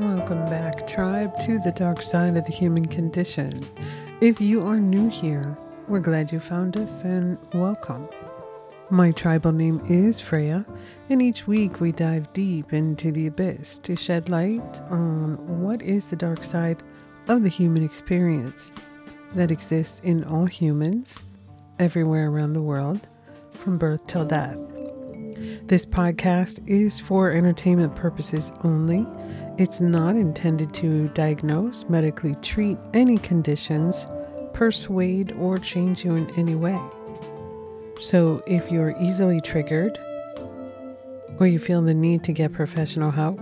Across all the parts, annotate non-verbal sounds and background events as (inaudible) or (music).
Welcome back, tribe, to the dark side of the human condition. If you are new here, we're glad you found us and welcome. My tribal name is Freya, and each week we dive deep into the abyss to shed light on what is the dark side of the human experience that exists in all humans everywhere around the world, from birth till death. This podcast is for entertainment purposes only. It's not intended to diagnose, medically treat any conditions, persuade, or change you in any way. So if you're easily triggered or you feel the need to get professional help,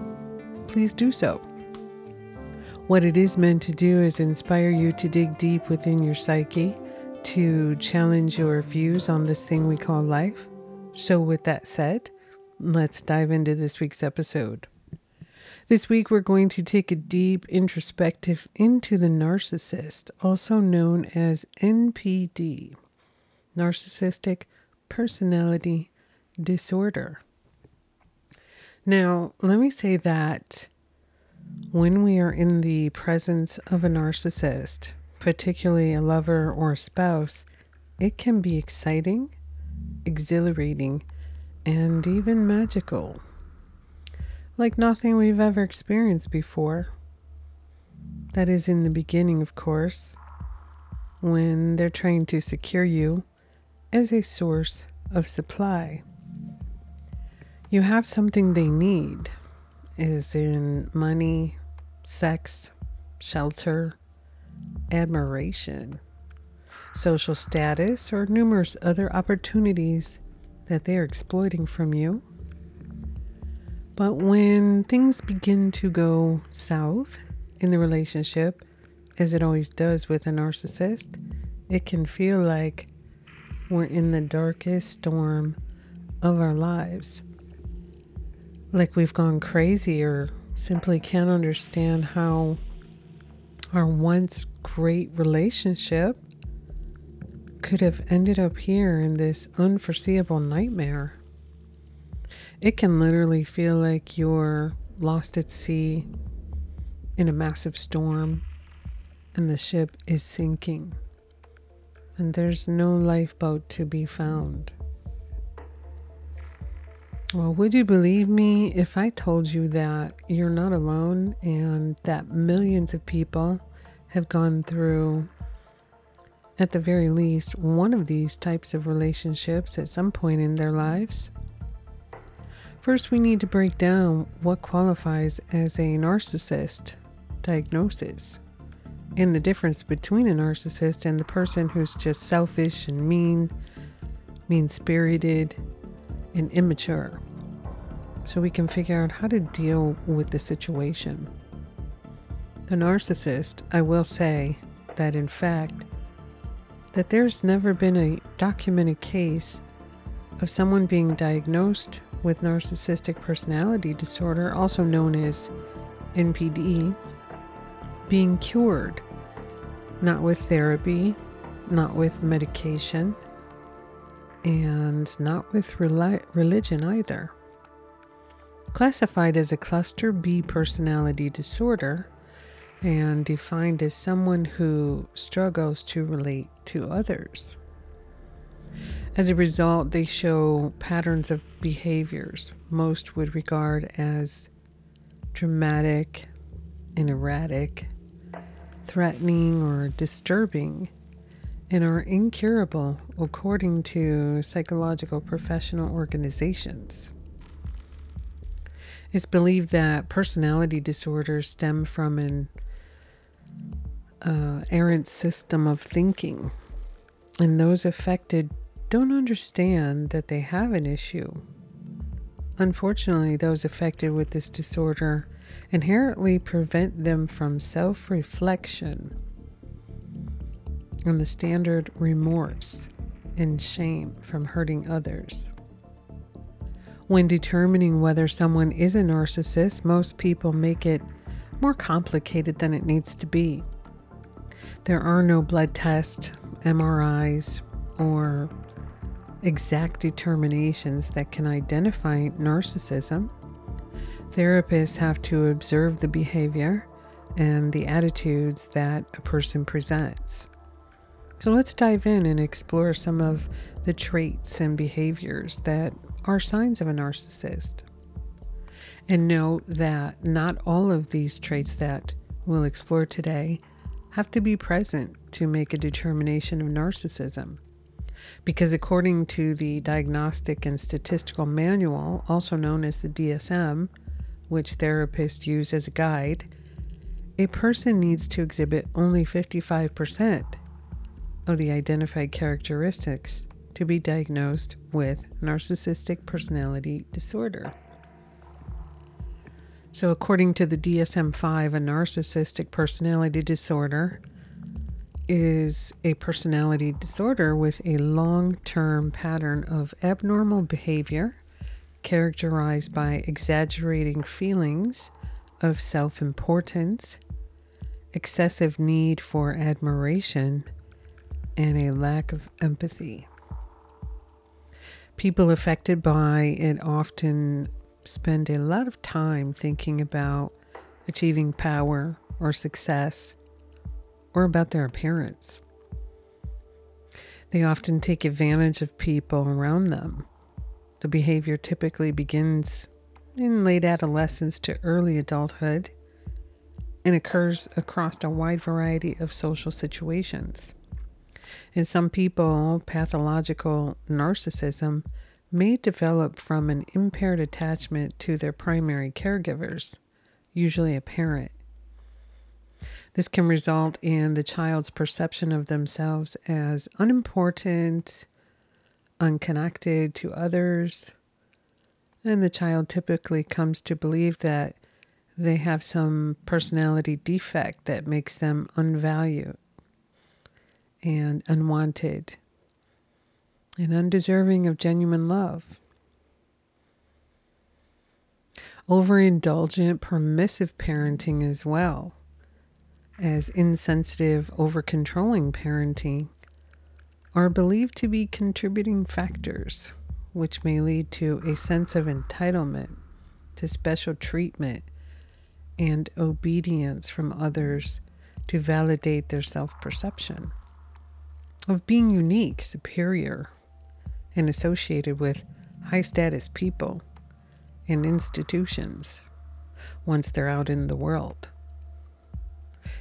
please do so. What it is meant to do is inspire you to dig deep within your psyche, to challenge your views on this thing we call life. So, with that said, let's dive into this week's episode. This week, we're going to take a deep introspective into the narcissist, also known as NPD, Narcissistic Personality Disorder. Now, let me say that when we are in the presence of a narcissist, particularly a lover or a spouse, it can be exciting, exhilarating, and even magical. Like nothing we've ever experienced before. That is in the beginning, of course, when they're trying to secure you as a source of supply. You have something they need, is in money, sex, shelter, admiration, social status, or numerous other opportunities that they are exploiting from you. But when things begin to go south in the relationship, as it always does with a narcissist, it can feel like we're in the darkest storm of our lives. Like we've gone crazy or simply can't understand how our once great relationship could have ended up here in this unforeseeable nightmare. It can literally feel like you're lost at sea in a massive storm and the ship is sinking and there's no lifeboat to be found. Well, would you believe me if I told you that you're not alone and that millions of people have gone through, at the very least, one of these types of relationships at some point in their lives? First, we need to break down what qualifies as a narcissist diagnosis and the difference between a narcissist and the person who's just selfish and mean, mean spirited, and immature. So we can figure out how to deal with the situation. The narcissist, I will say that in fact, that there's never been a documented case of someone being diagnosed with narcissistic personality disorder, also known as NPD, being cured not with therapy, not with medication, and not with reli- religion either. Classified as a cluster B personality disorder and defined as someone who struggles to relate to others. As a result, they show patterns of behaviors most would regard as dramatic and erratic threatening or disturbing and are incurable according to psychological professional organizations. It's believed that personality disorders stem from an uh, errant system of thinking, and those affected don't understand that they have an issue. Unfortunately, those affected with this disorder inherently prevent them from self reflection and the standard remorse and shame from hurting others. When determining whether someone is a narcissist, most people make it more complicated than it needs to be. There are no blood tests, MRIs, or exact determinations that can identify narcissism Therapists have to observe the behavior and the attitudes that a person presents. So let's dive in and explore some of the traits and behaviors that are signs of a narcissist. And note that not all of these traits that we'll explore today have to be present to make a determination of narcissism. Because according to the Diagnostic and Statistical Manual, also known as the DSM, which therapists use as a guide, a person needs to exhibit only 55% of the identified characteristics to be diagnosed with narcissistic personality disorder. So, according to the DSM 5, a narcissistic personality disorder is a personality disorder with a long term pattern of abnormal behavior characterized by exaggerating feelings of self importance, excessive need for admiration, and a lack of empathy. People affected by it often spend a lot of time thinking about achieving power or success or about their appearance. They often take advantage of people around them. The behavior typically begins in late adolescence to early adulthood and occurs across a wide variety of social situations. In some people, pathological narcissism may develop from an impaired attachment to their primary caregivers, usually a parent. This can result in the child's perception of themselves as unimportant, unconnected to others, and the child typically comes to believe that they have some personality defect that makes them unvalued and unwanted and undeserving of genuine love. Overindulgent, permissive parenting, as well as insensitive, over controlling parenting, are believed to be contributing factors which may lead to a sense of entitlement to special treatment and obedience from others to validate their self perception of being unique, superior, and associated with high status people and institutions once they're out in the world.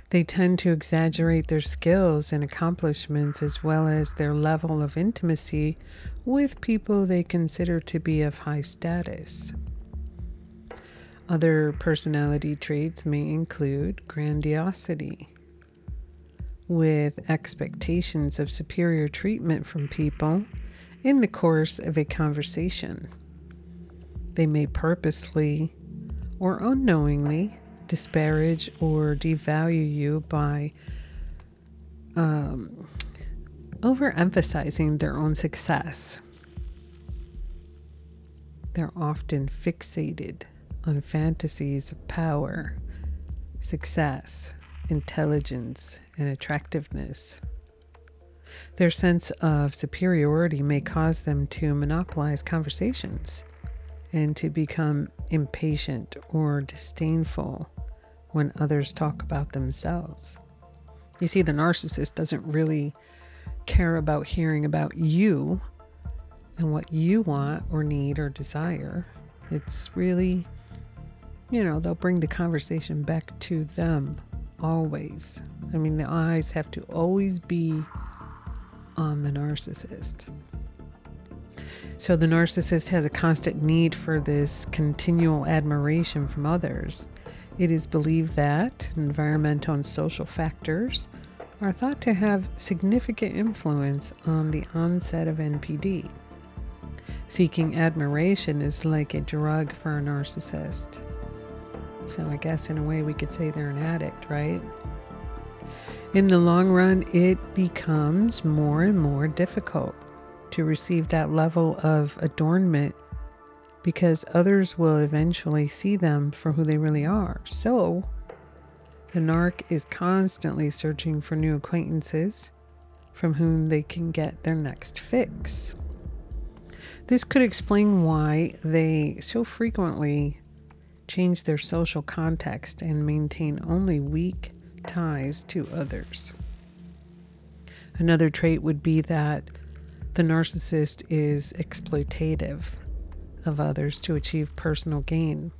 They tend to exaggerate their skills and accomplishments as well as their level of intimacy with people they consider to be of high status. Other personality traits may include grandiosity, with expectations of superior treatment from people in the course of a conversation. They may purposely or unknowingly disparage or devalue you by um, overemphasizing their own success. They're often fixated on fantasies of power, success, intelligence, and attractiveness. Their sense of superiority may cause them to monopolize conversations and to become impatient or disdainful when others talk about themselves. You see, the narcissist doesn't really care about hearing about you and what you want or need or desire. It's really, you know, they'll bring the conversation back to them always. I mean, the eyes have to always be on the narcissist. So the narcissist has a constant need for this continual admiration from others. It is believed that environmental and social factors are thought to have significant influence on the onset of NPD. Seeking admiration is like a drug for a narcissist. So, I guess in a way we could say they're an addict, right? In the long run, it becomes more and more difficult to receive that level of adornment because others will eventually see them for who they really are. So, the narc is constantly searching for new acquaintances from whom they can get their next fix. This could explain why they so frequently change their social context, and maintain only weak ties to others. Another trait would be that the narcissist is exploitative of others to achieve personal gain.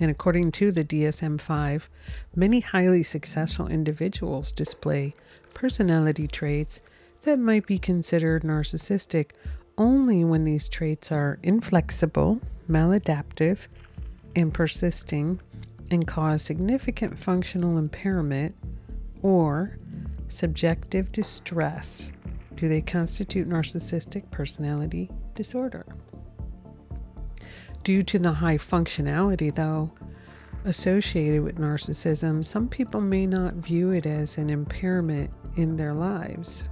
And according to the DSM 5, many highly successful individuals display personality traits that might be considered narcissistic only when these traits are inflexible, maladaptive, and persisting and cause significant functional impairment or subjective distress. Do they constitute narcissistic personality disorder? Due to the high functionality, though, associated with narcissism, some people may not view it as an impairment in their lives.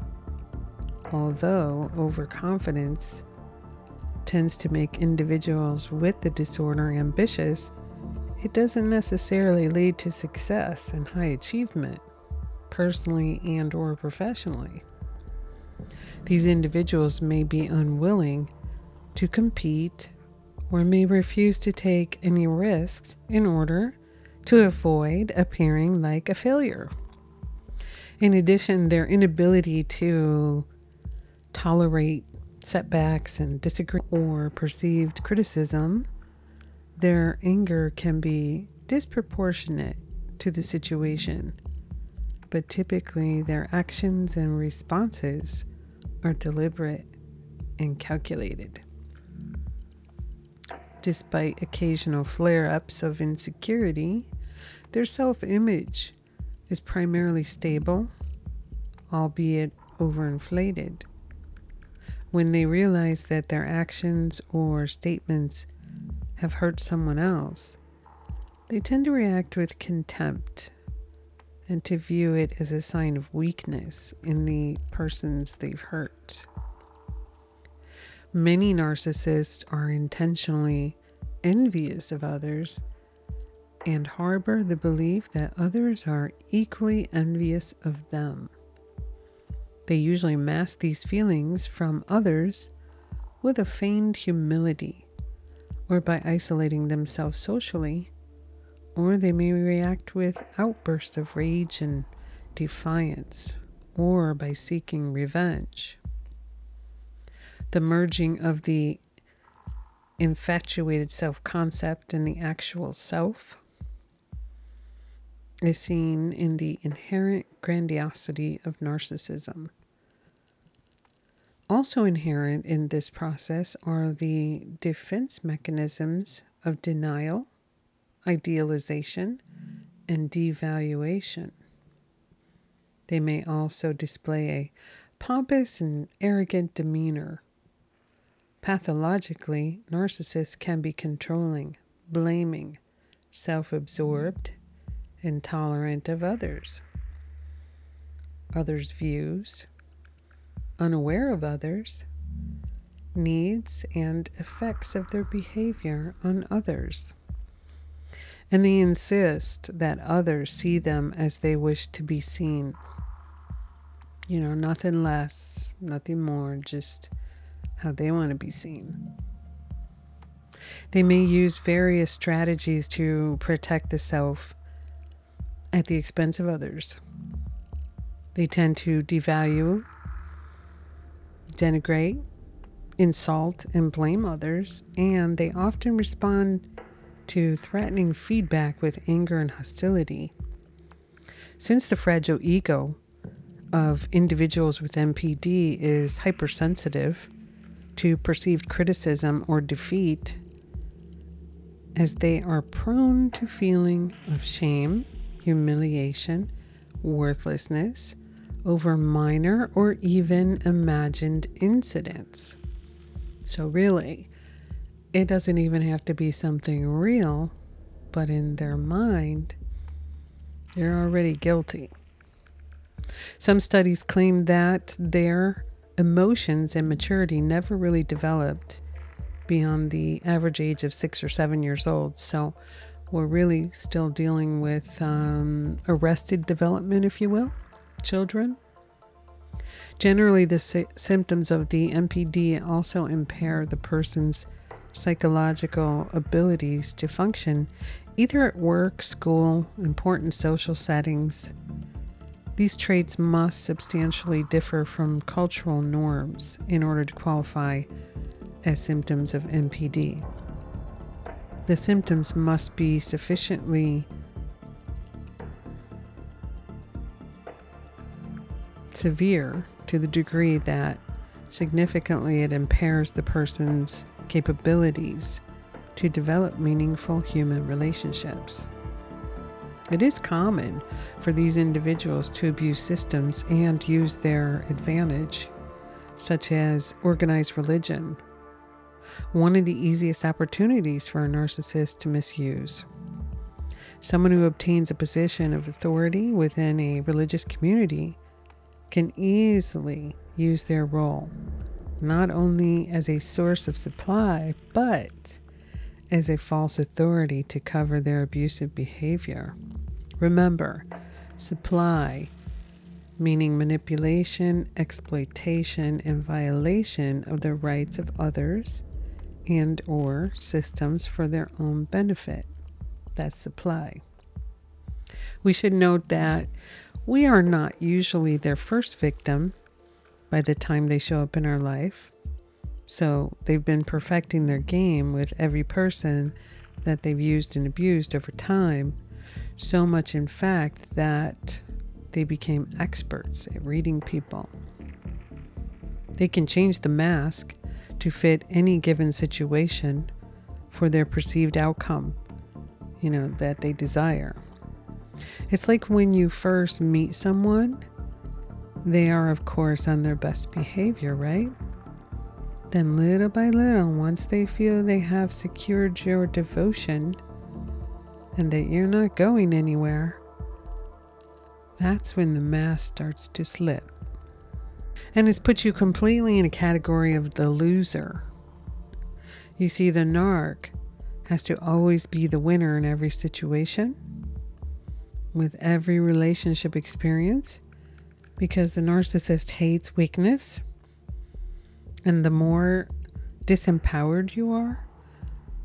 Although overconfidence tends to make individuals with the disorder ambitious, it doesn't necessarily lead to success and high achievement, personally and or professionally. These individuals may be unwilling to compete or may refuse to take any risks in order to avoid appearing like a failure. In addition, their inability to tolerate setbacks and disagree or perceived criticism, their anger can be disproportionate to the situation, but typically their actions and responses are deliberate and calculated. Despite occasional flare ups of insecurity, their self image is primarily stable, albeit overinflated. When they realize that their actions or statements have hurt someone else, they tend to react with contempt and to view it as a sign of weakness in the persons they've hurt. Many narcissists are intentionally envious of others and harbor the belief that others are equally envious of them. They usually mask these feelings from others with a feigned humility or by isolating themselves socially, or they may react with outbursts of rage and defiance, or by seeking revenge the merging of the infatuated self concept and the actual self is seen in the inherent grandiosity of narcissism. Also inherent in this process are the defense mechanisms of denial, idealization, and devaluation. They may also display a pompous and arrogant demeanor Pathologically, narcissists can be controlling, blaming, self absorbed, intolerant of others, others' views, unaware of others' needs and effects of their behavior on others. And they insist that others see them as they wish to be seen. You know, nothing less, nothing more, just how they want to be seen. They may use various strategies to protect the self at the expense of others. They tend to devalue, denigrate, insult, and blame others, and they often respond to threatening feedback with anger and hostility. Since the fragile ego of individuals with NPD is hypersensitive, to perceived criticism or defeat, as they are prone to feeling of shame, humiliation, worthlessness over minor or even imagined incidents. So, really, it doesn't even have to be something real, but in their mind, they're already guilty. Some studies claim that their emotions and maturity never really developed beyond the average age of six or seven years old. So we're really still dealing with um, arrested development, if you will, children. Generally, the sy- symptoms of the NPD also impair the person's psychological abilities to function either at work, school, important social settings. These traits must substantially differ from cultural norms in order to qualify as symptoms of NPD. The symptoms must be sufficiently severe to the degree that significantly it impairs the person's capabilities to develop meaningful human relationships. It is common for these individuals to abuse systems and use their advantage, such as organized religion, one of the easiest opportunities for a narcissist to misuse. Someone who obtains a position of authority within a religious community can easily use their role not only as a source of supply, but as a false authority to cover their abusive behavior. Remember, supply meaning manipulation, exploitation, and violation of the rights of others and or systems for their own benefit. That's supply. We should note that we are not usually their first victim by the time they show up in our life. So they've been perfecting their game with every person that they've used and abused over time. So much, in fact, that they became experts at reading people. They can change the mask to fit any given situation for their perceived outcome, you know, that they desire. It's like when you first meet someone they are, of course, on their best behavior, right? Then, little by little, once they feel they have secured your devotion and that you're not going anywhere, that's when the mask starts to slip. And it's put you completely in a category of the loser. You see, the narc has to always be the winner in every situation. With every relationship experience, because the narcissist hates weakness. And the more disempowered you are,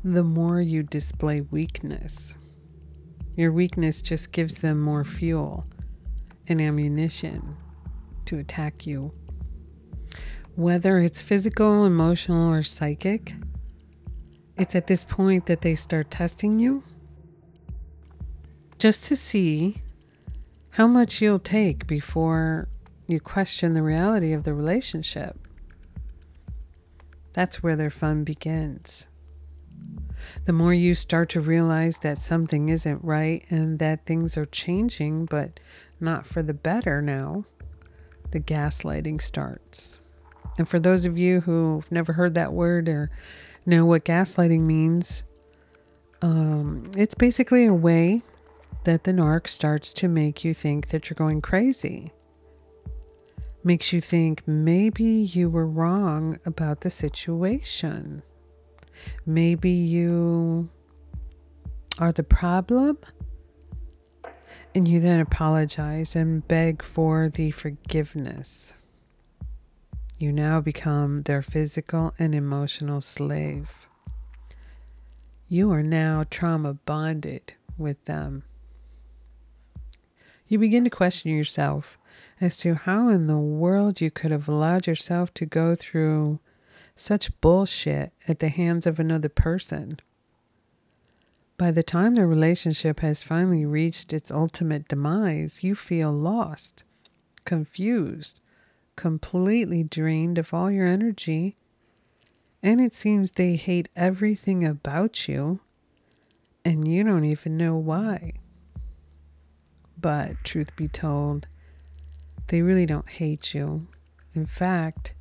the more you display weakness. Your weakness just gives them more fuel and ammunition to attack you. Whether it's physical, emotional, or psychic, it's at this point that they start testing you just to see how much you'll take before you question the reality of the relationship. That's where their fun begins. The more you start to realize that something isn't right and that things are changing, but not for the better now, the gaslighting starts. And for those of you who've never heard that word or know what gaslighting means, um, it's basically a way that the narc starts to make you think that you're going crazy. Makes you think maybe you were wrong about the situation. Maybe you are the problem. And you then apologize and beg for the forgiveness. You now become their physical and emotional slave. You are now trauma bonded with them you begin to question yourself as to how in the world you could have allowed yourself to go through such bullshit at the hands of another person. By the time the relationship has finally reached its ultimate demise, you feel lost, confused, completely drained of all your energy, and it seems they hate everything about you, and you don't even know why. But truth be told, they really don't hate you. In fact,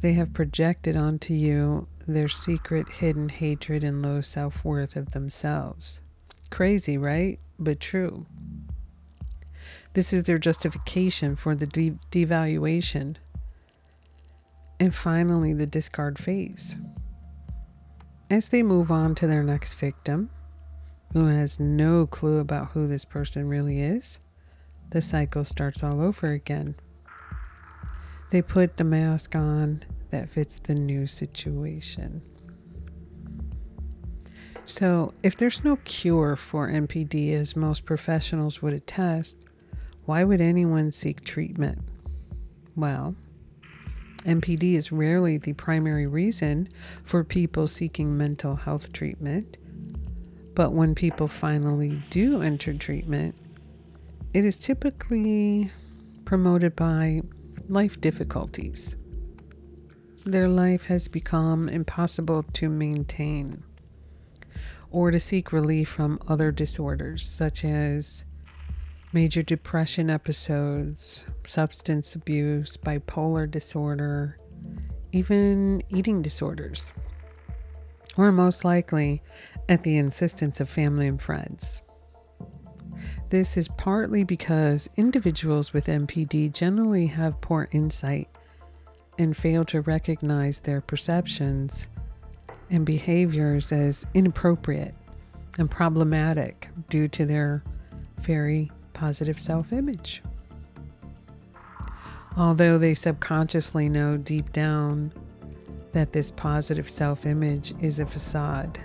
they have projected onto you their secret hidden hatred and low self worth of themselves. Crazy, right? But true. This is their justification for the de- devaluation. And finally, the discard phase. As they move on to their next victim, who has no clue about who this person really is, the cycle starts all over again. They put the mask on that fits the new situation. So, if there's no cure for NPD, as most professionals would attest, why would anyone seek treatment? Well, NPD is rarely the primary reason for people seeking mental health treatment. But when people finally do enter treatment, it is typically promoted by life difficulties. Their life has become impossible to maintain or to seek relief from other disorders such as major depression episodes, substance abuse, bipolar disorder, even eating disorders, or most likely at the insistence of family and friends. This is partly because individuals with NPD generally have poor insight and fail to recognize their perceptions and behaviors as inappropriate and problematic due to their very positive self image. Although they subconsciously know deep down that this positive self image is a facade,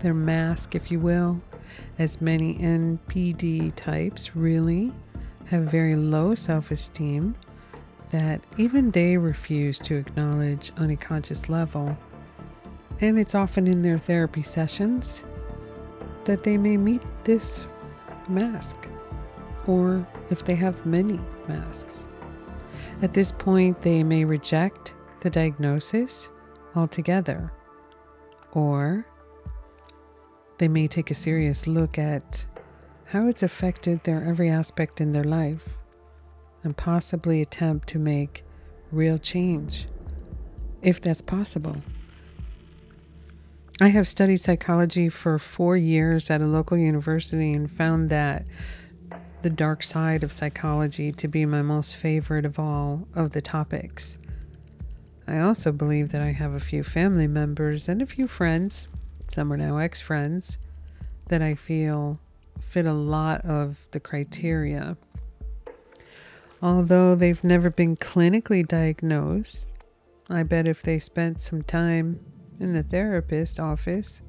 their mask, if you will, as many NPD types really have very low self esteem that even they refuse to acknowledge on a conscious level. And it's often in their therapy sessions that they may meet this mask or if they have many masks. At this point, they may reject the diagnosis altogether, or they may take a serious look at how it's affected their every aspect in their life and possibly attempt to make real change, if that's possible. I have studied psychology for four years at a local university and found that the dark side of psychology to be my most favorite of all of the topics. I also believe that I have a few family members and a few friends, some are now ex friends, that I feel fit a lot of the criteria. Although they've never been clinically diagnosed, I bet if they spent some time in the therapist office,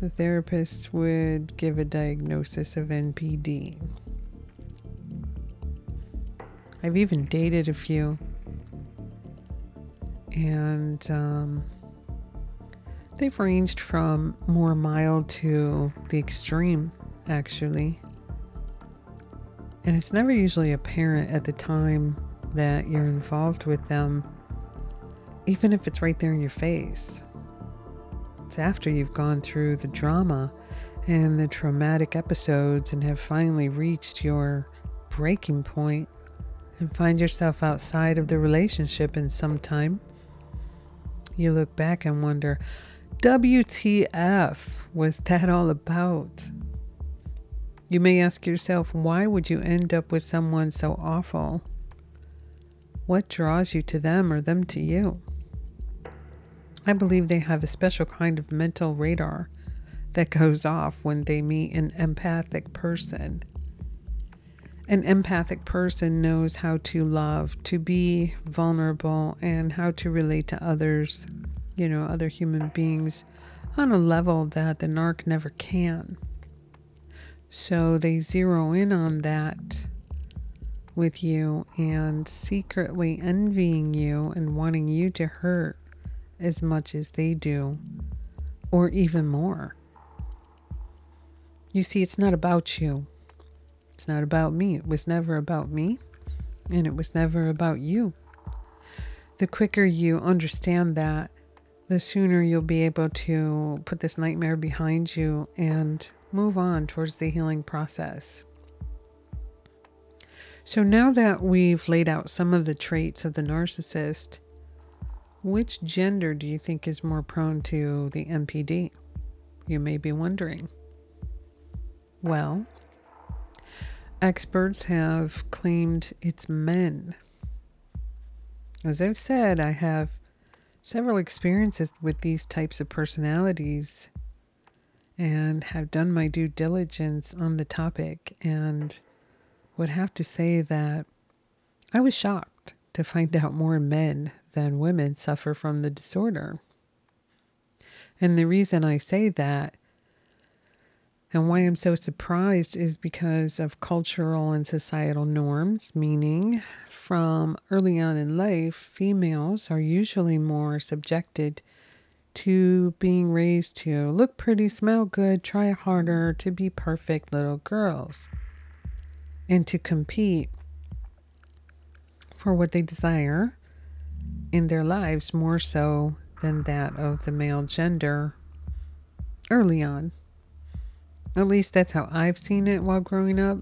the therapist would give a diagnosis of NPD. I've even dated a few, and um, they've ranged from more mild to the extreme, actually. And it's never usually apparent at the time that you're involved with them, even if it's right there in your face. It's after you've gone through the drama and the traumatic episodes and have finally reached your breaking point and find yourself outside of the relationship in some time. You look back and wonder, WTF was that all about? You may ask yourself, why would you end up with someone so awful? What draws you to them or them to you? I believe they have a special kind of mental radar that goes off when they meet an empathic person. An empathic person knows how to love, to be vulnerable, and how to relate to others, you know, other human beings on a level that the narc never can. So they zero in on that with you and secretly envying you and wanting you to hurt as much as they do, or even more. You see, it's not about you. It's not about me. It was never about me, and it was never about you. The quicker you understand that, the sooner you'll be able to put this nightmare behind you and move on towards the healing process. So, now that we've laid out some of the traits of the narcissist, which gender do you think is more prone to the NPD? You may be wondering. Well, experts have claimed it's men. As I've said, I have several experiences with these types of personalities and have done my due diligence on the topic and would have to say that I was shocked to find out more men than women suffer from the disorder. And the reason I say that and why I'm so surprised is because of cultural and societal norms, meaning from early on in life, females are usually more subjected to being raised to look pretty, smell good, try harder, to be perfect little girls, and to compete for what they desire in their lives more so than that of the male gender early on. At least that's how I've seen it while growing up.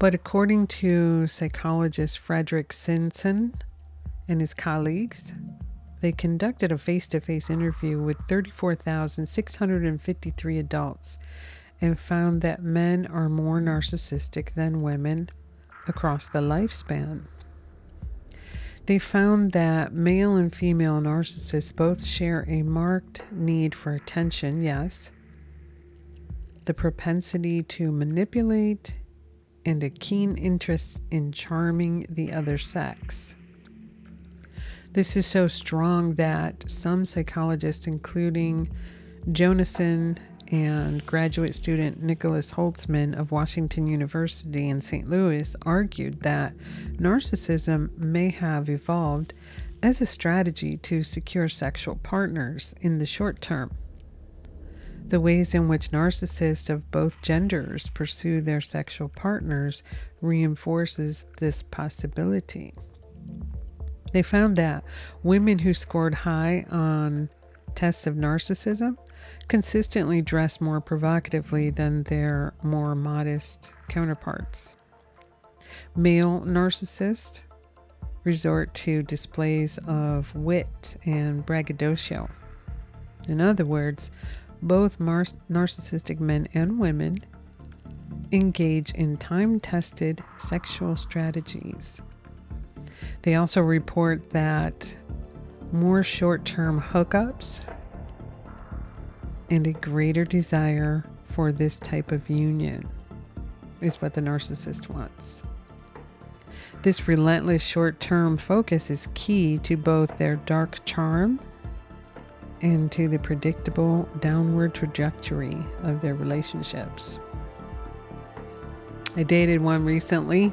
But according to psychologist Frederick Stinson and his colleagues, they conducted a face to face interview with 34,653 adults and found that men are more narcissistic than women across the lifespan. They found that male and female narcissists both share a marked need for attention, yes, the propensity to manipulate, and a keen interest in charming the other sex. This is so strong that some psychologists, including Jonason and graduate student Nicholas Holtzman of Washington University in St. Louis, argued that narcissism may have evolved as a strategy to secure sexual partners in the short term. The ways in which narcissists of both genders pursue their sexual partners reinforces this possibility. They found that women who scored high on tests of narcissism consistently dress more provocatively than their more modest counterparts. Male narcissists resort to displays of wit and braggadocio. In other words, both mar- narcissistic men and women engage in time tested sexual strategies they also report that more short term hookups and a greater desire for this type of union is what the narcissist wants. This relentless short term focus is key to both their dark charm and to the predictable downward trajectory of their relationships. I dated one recently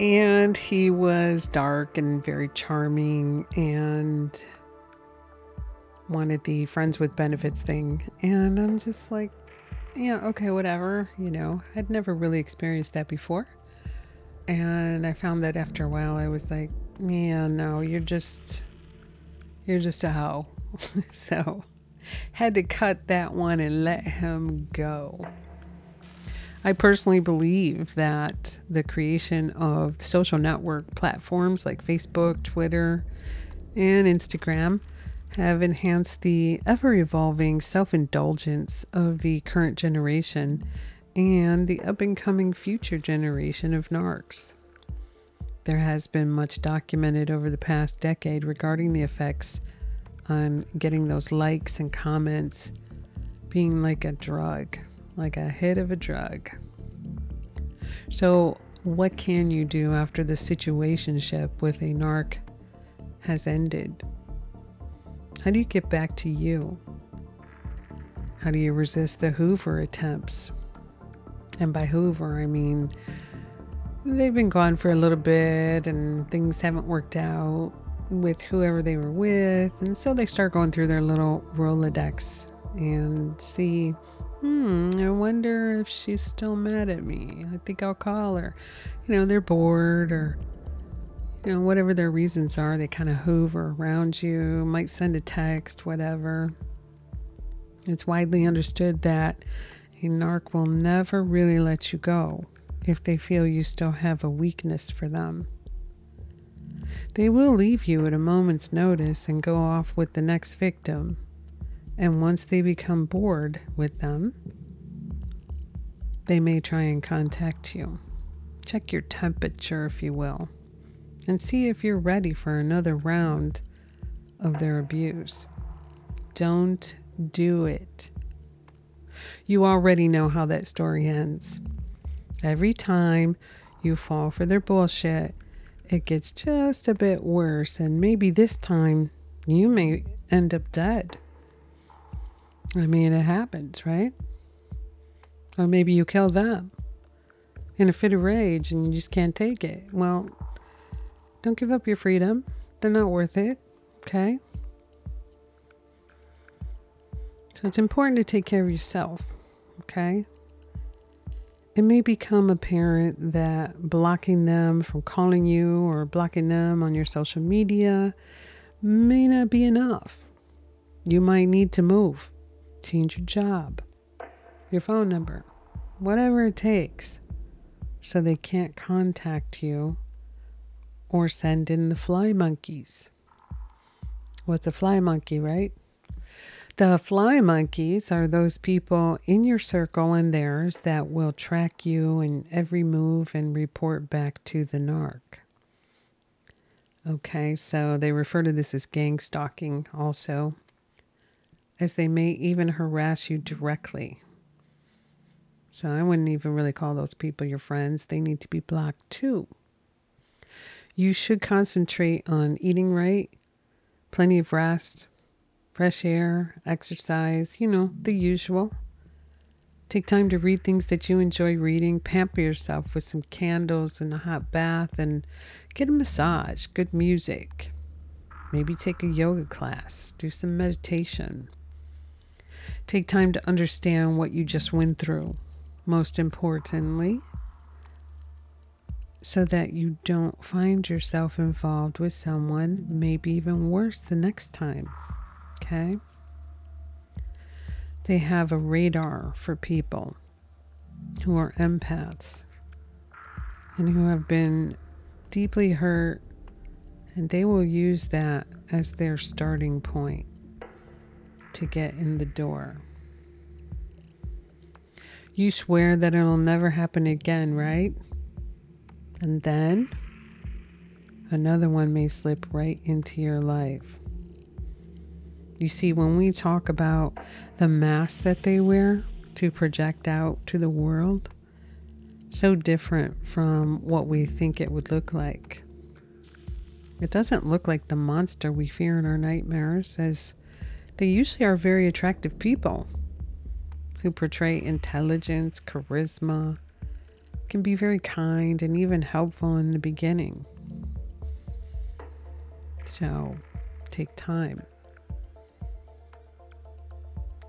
and he was dark and very charming and wanted the friends with benefits thing. And I'm just like, yeah, okay, whatever. You know, I'd never really experienced that before. And I found that after a while, I was like, yeah, no, you're just, you're just a hoe. (laughs) so had to cut that one and let him go. I personally believe that the creation of social network platforms like Facebook, Twitter, and Instagram have enhanced the ever evolving self indulgence of the current generation and the up and coming future generation of narcs. There has been much documented over the past decade regarding the effects on getting those likes and comments being like a drug like a hit of a drug. So, what can you do after the situationship with a narc has ended? How do you get back to you? How do you resist the Hoover attempts? And by Hoover, I mean they've been gone for a little bit and things haven't worked out with whoever they were with. And so they start going through their little Rolodex and see hmm, I wonder if she's still mad at me. I think I'll call her. You know, they're bored or, you know, whatever their reasons are, they kind of hoover around you, might send a text, whatever. It's widely understood that a narc will never really let you go if they feel you still have a weakness for them. They will leave you at a moment's notice and go off with the next victim and once they become bored with them, they may try and contact you. Check your temperature, if you will, and see if you're ready for another round of their abuse. Don't do it. You already know how that story ends. Every time you fall for their bullshit, it gets just a bit worse, and maybe this time You may end up dead. I mean, it happens, right? Or maybe you kill them in a fit of rage and you just can't take it. Well, don't give up your freedom. They're not worth it. Okay? So it's important to take care of yourself. Okay? It may become apparent that blocking them from calling you or blocking them on your social media may not be enough. You might need to move, change your job, your phone number, whatever it takes so they can't contact you or send in the fly monkeys. What's a fly monkey, right? The fly monkeys are those people in your circle and theirs that will track you in every move and report back to the narc. Okay, so they refer to this as gang stalking also, as they may even harass you directly so I wouldn't even really call those people your friends. They need to be blocked too. You should concentrate on eating right, plenty of rest, fresh air, exercise, you know, the usual. Take time to read things that you enjoy reading. Pamper yourself with some candles and a hot bath and get a massage, good music. Maybe take a yoga class, do some meditation. Take time to understand what you just went through most importantly, so that you don't find yourself involved with someone, maybe even worse the next time. Okay? They have a radar for people who are empaths and who have been deeply hurt, and they will use that as their starting point to get in the door. You swear that it'll never happen again, right? And then another one may slip right into your life. You see, when we talk about the mask that they wear to project out to the world, so different from what we think it would look like. It doesn't look like the monster we fear in our nightmares, as they usually are very attractive people who portray intelligence, charisma, can be very kind and even helpful in the beginning. So take time.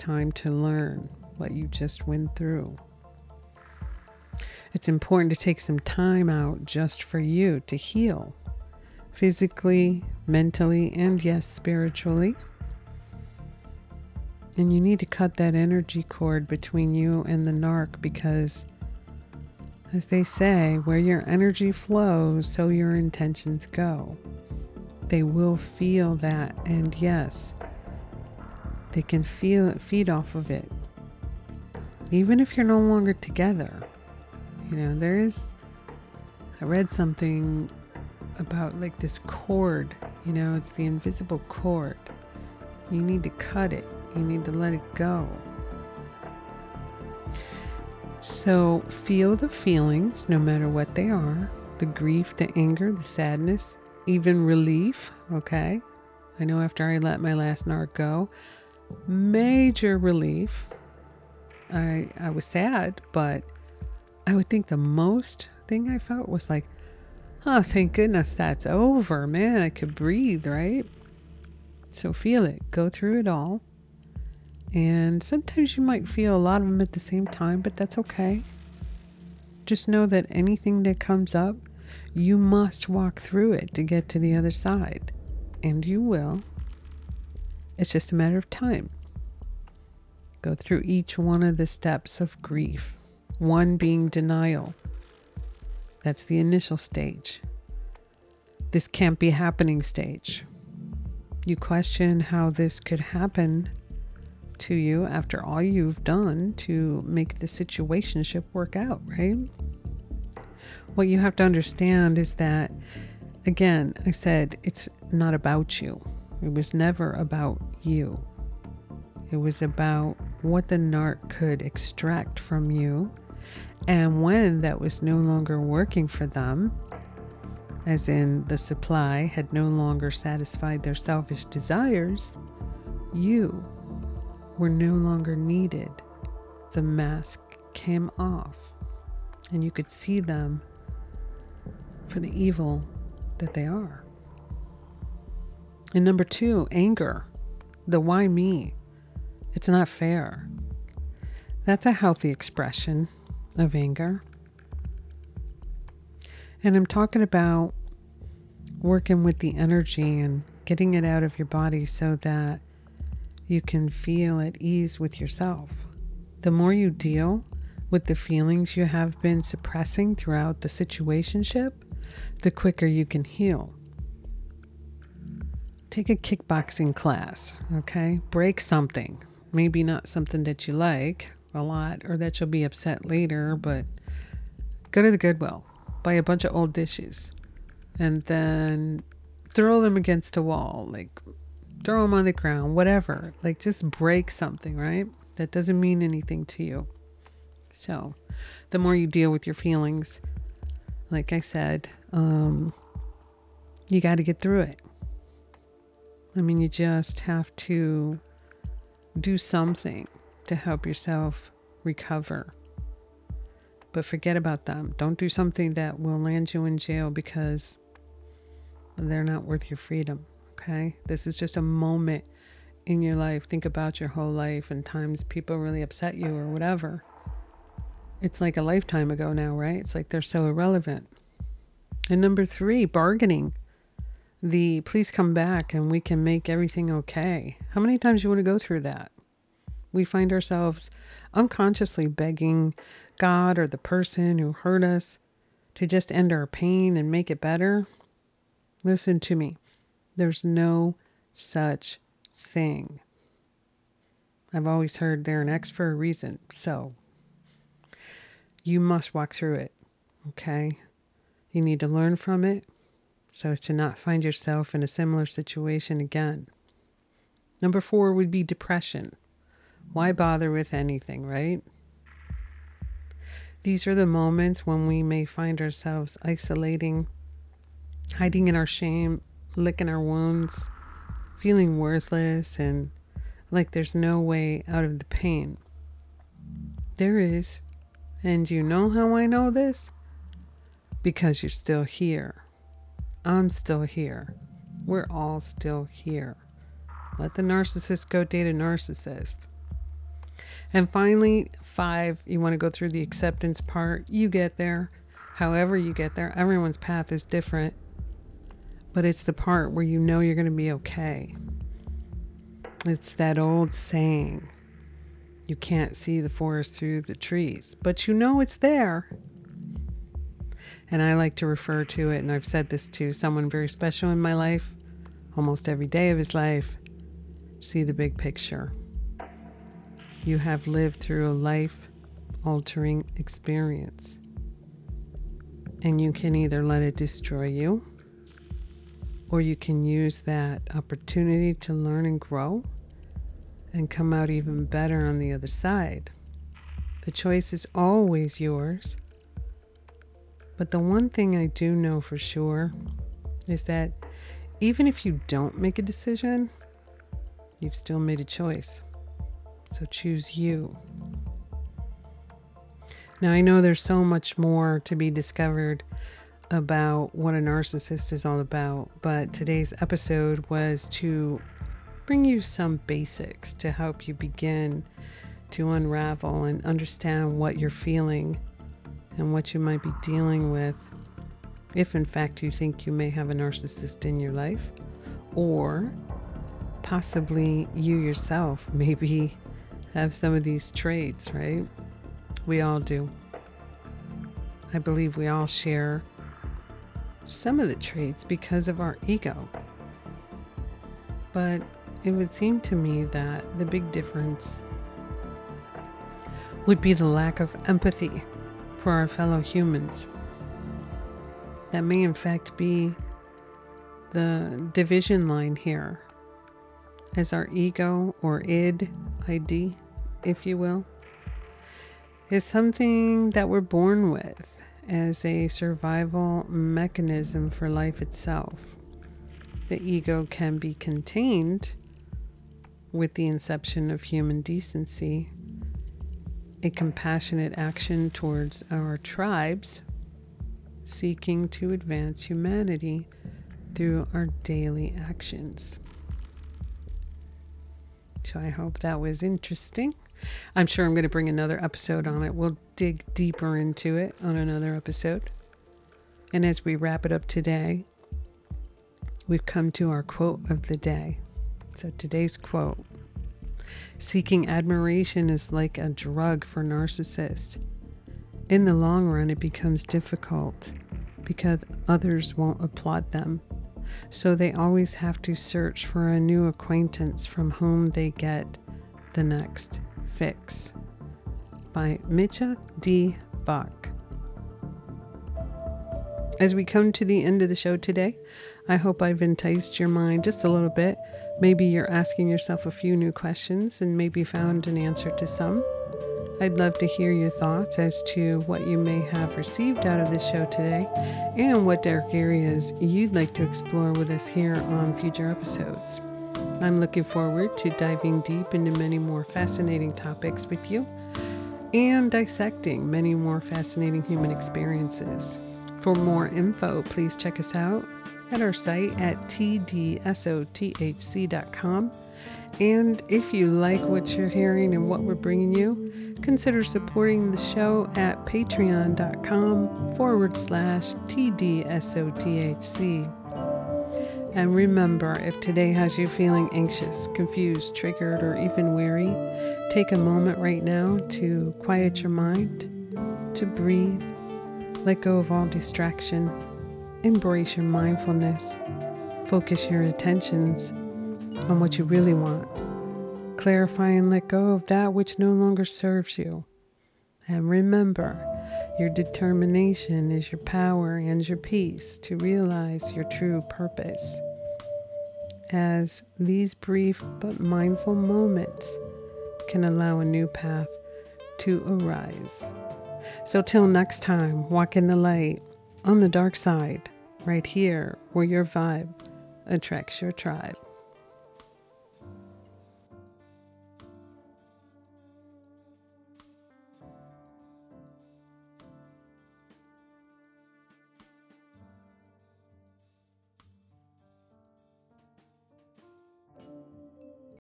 Time to learn what you just went through. It's important to take some time out just for you to heal physically, mentally, and yes, spiritually. And you need to cut that energy cord between you and the narc because, as they say, where your energy flows, so your intentions go. They will feel that, and yes, they can feel feed off of it. Even if you're no longer together. You know, there is, I read something about like this cord, you know, it's the invisible cord. You need to cut it you need to let it go. So feel the feelings, no matter what they are the grief, the anger, the sadness, even relief. Okay. I know after I let my last narc go, major relief. I, I was sad, but I would think the most thing I felt was like, oh, thank goodness that's over, man. I could breathe, right? So feel it, go through it all. And sometimes you might feel a lot of them at the same time, but that's okay. Just know that anything that comes up, you must walk through it to get to the other side. And you will. It's just a matter of time. Go through each one of the steps of grief, one being denial. That's the initial stage. This can't be happening stage. You question how this could happen to you after all you've done to make the situationship work out, right? What you have to understand is that, again, I said it's not about you. It was never about you. It was about what the narc could extract from you. And when that was no longer working for them, as in the supply had no longer satisfied their selfish desires, you were no longer needed. The mask came off, and you could see them for the evil that they are. And number two, anger. The why me? It's not fair. That's a healthy expression of anger. And I'm talking about working with the energy and getting it out of your body so that you can feel at ease with yourself. The more you deal with the feelings you have been suppressing throughout the situationship, the quicker you can heal. Take a kickboxing class, okay? Break something. Maybe not something that you like a lot or that you'll be upset later, but go to the Goodwill, buy a bunch of old dishes, and then throw them against the wall. Like, throw them on the ground, whatever. Like, just break something, right? That doesn't mean anything to you. So, the more you deal with your feelings, like I said, um, you got to get through it. I mean, you just have to do something to help yourself recover. But forget about them. Don't do something that will land you in jail because they're not worth your freedom. Okay? This is just a moment in your life. Think about your whole life and times people really upset you or whatever. It's like a lifetime ago now, right? It's like they're so irrelevant. And number three, bargaining the please come back and we can make everything okay. How many times you want to go through that? We find ourselves unconsciously begging God or the person who hurt us to just end our pain and make it better. Listen to me. There's no such thing. I've always heard they're an ex for a reason. So you must walk through it. Okay? You need to learn from it so as to not find yourself in a similar situation again. Number four would be depression. Why bother with anything, right? These are the moments when we may find ourselves isolating, hiding in our shame, licking our wounds, feeling worthless, and like there's no way out of the pain. There is. And you know how I know this? Because you're still here. I'm still here. We're all still here. Let the narcissist go date a narcissist. And finally, five, you want to go through the acceptance part. You get there. However, you get there, everyone's path is different. But it's the part where you know you're going to be okay. It's that old saying you can't see the forest through the trees, but you know it's there. And I like to refer to it, and I've said this to someone very special in my life, almost every day of his life see the big picture. You have lived through a life altering experience. And you can either let it destroy you, or you can use that opportunity to learn and grow and come out even better on the other side. The choice is always yours. But the one thing I do know for sure is that even if you don't make a decision, you've still made a choice. So choose you. Now, I know there's so much more to be discovered about what a narcissist is all about, but today's episode was to bring you some basics to help you begin to unravel and understand what you're feeling and what you might be dealing with if, in fact, you think you may have a narcissist in your life, or possibly you yourself (laughs) maybe have some of these traits, right? We all do. I believe we all share some of the traits because of our ego. But it would seem to me that the big difference would be the lack of empathy for our fellow humans. That may, in fact, be the division line here as our ego or id, id, if you will, is something that we're born with as a survival mechanism for life itself. The ego can be contained with the inception of human decency, a compassionate action towards our tribes, seeking to advance humanity through our daily actions. So I hope that was interesting. I'm sure I'm going to bring another episode on it. We'll dig deeper into it on another episode. And as we wrap it up today, we've come to our quote of the day. So today's quote Seeking admiration is like a drug for narcissists. In the long run, it becomes difficult because others won't applaud them. So they always have to search for a new acquaintance from whom they get the next fix. By Mitja D. Back. As we come to the end of the show today, I hope I've enticed your mind just a little bit. Maybe you're asking yourself a few new questions and maybe found an answer to some. I'd love to hear your thoughts as to what you may have received out of this show today and what dark areas you'd like to explore with us here on future episodes. I'm looking forward to diving deep into many more fascinating topics with you and dissecting many more fascinating human experiences. For more info, please check us out at our site at tdsothc.com. And if you like what you're hearing and what we're bringing you, consider supporting the show at patreon.com forward slash tdsothc. And remember, if today has you feeling anxious, confused, triggered, or even weary, take a moment right now to quiet your mind, to breathe, let go of all distraction, embrace your mindfulness, focus your attentions on what you really want, clarify and let go of that which no longer serves you. And remember, your determination is your power and your peace to realize your true purpose. As these brief but mindful moments can allow a new path to arise. So, till next time, walk in the light on the dark side, right here where your vibe attracts your tribe.